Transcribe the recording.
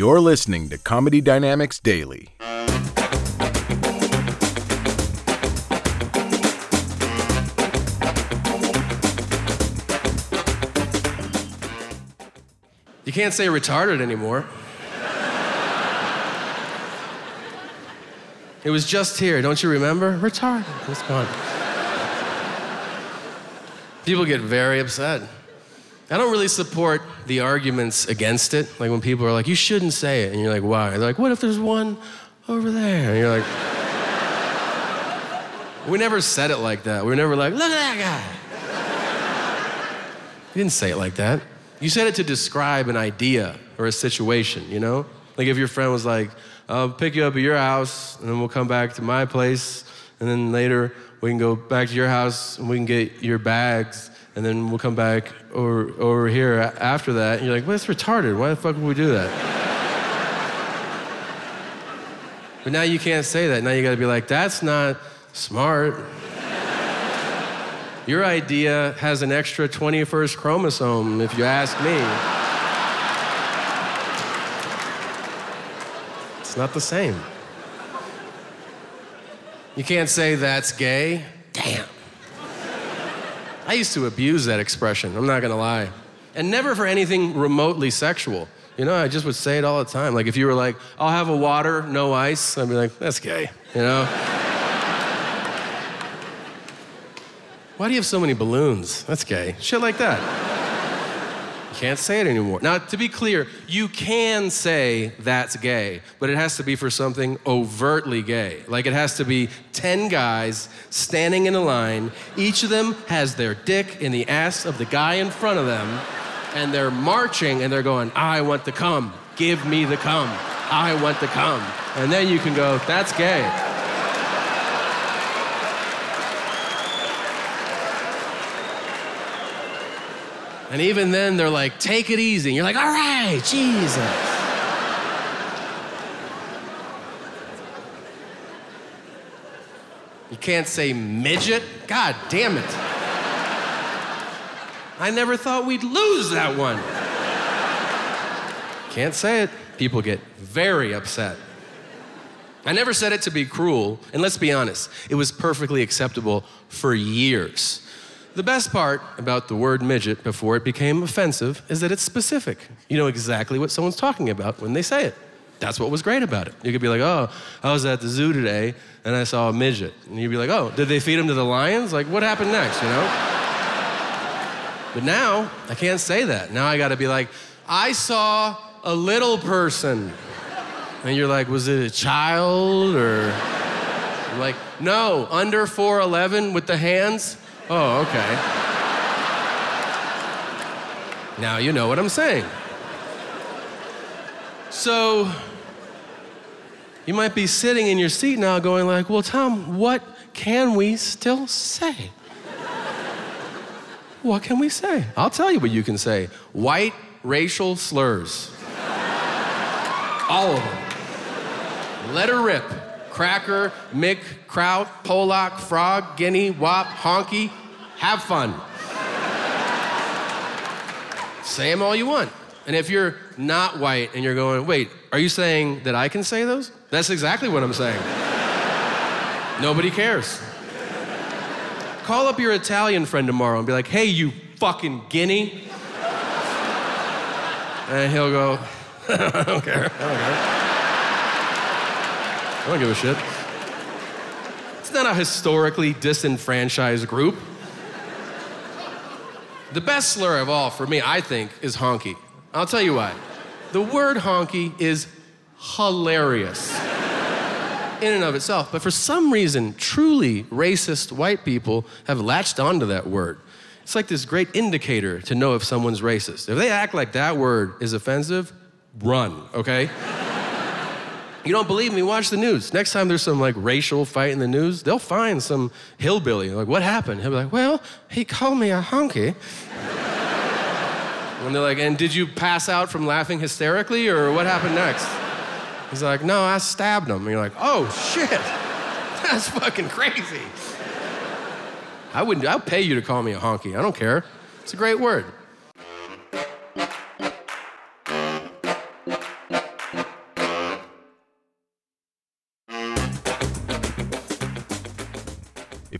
You're listening to Comedy Dynamics Daily. You can't say retarded anymore. it was just here, don't you remember? Retarded. It's gone. People get very upset. I don't really support the arguments against it. Like when people are like, you shouldn't say it. And you're like, why? They're like, what if there's one over there? And you're like, we never said it like that. We were never like, look at that guy. You didn't say it like that. You said it to describe an idea or a situation, you know? Like if your friend was like, I'll pick you up at your house and then we'll come back to my place and then later we can go back to your house and we can get your bags and then we'll come back over, over here after that. And you're like, well, that's retarded. Why the fuck would we do that? but now you can't say that. Now you gotta be like, that's not smart. Your idea has an extra 21st chromosome, if you ask me. It's not the same. You can't say that's gay. Damn. I used to abuse that expression, I'm not gonna lie. And never for anything remotely sexual. You know, I just would say it all the time. Like if you were like, I'll have a water, no ice, I'd be like, that's gay, you know? Why do you have so many balloons? That's gay. Shit like that. You can't say it anymore. Now, to be clear, you can say that's gay, but it has to be for something overtly gay. Like it has to be 10 guys standing in a line. Each of them has their dick in the ass of the guy in front of them, and they're marching and they're going, I want to come. Give me the cum. I want to come. And then you can go, that's gay. And even then, they're like, take it easy. And you're like, all right, Jesus. You can't say midget? God damn it. I never thought we'd lose that one. Can't say it. People get very upset. I never said it to be cruel, and let's be honest, it was perfectly acceptable for years. The best part about the word midget before it became offensive is that it's specific. You know exactly what someone's talking about when they say it. That's what was great about it. You could be like, oh, I was at the zoo today and I saw a midget. And you'd be like, oh, did they feed him to the lions? Like, what happened next, you know? But now, I can't say that. Now I gotta be like, I saw a little person. And you're like, was it a child or? Like, no, under 4'11 with the hands. Oh, okay. Now you know what I'm saying. So you might be sitting in your seat now going like, "Well, Tom, what can we still say?" what can we say? I'll tell you what you can say. White racial slurs. All of them. Let her rip. Cracker, Mick, Kraut, Polak, Frog, Guinea, Wop, Honky. Have fun. say them all you want. And if you're not white and you're going, wait, are you saying that I can say those? That's exactly what I'm saying. Nobody cares. Call up your Italian friend tomorrow and be like, hey, you fucking guinea. And he'll go, I don't care. I don't care. I don't give a shit. It's not a historically disenfranchised group. The best slur of all for me, I think, is honky. I'll tell you why. The word honky is hilarious in and of itself, but for some reason, truly racist white people have latched onto that word. It's like this great indicator to know if someone's racist. If they act like that word is offensive, run, okay? You don't believe me? Watch the news. Next time there's some like racial fight in the news, they'll find some hillbilly. Like, what happened? He'll be like, well, he called me a honky. and they're like, and did you pass out from laughing hysterically or what happened next? He's like, no, I stabbed him. And you're like, oh shit, that's fucking crazy. I wouldn't, I'll pay you to call me a honky. I don't care. It's a great word.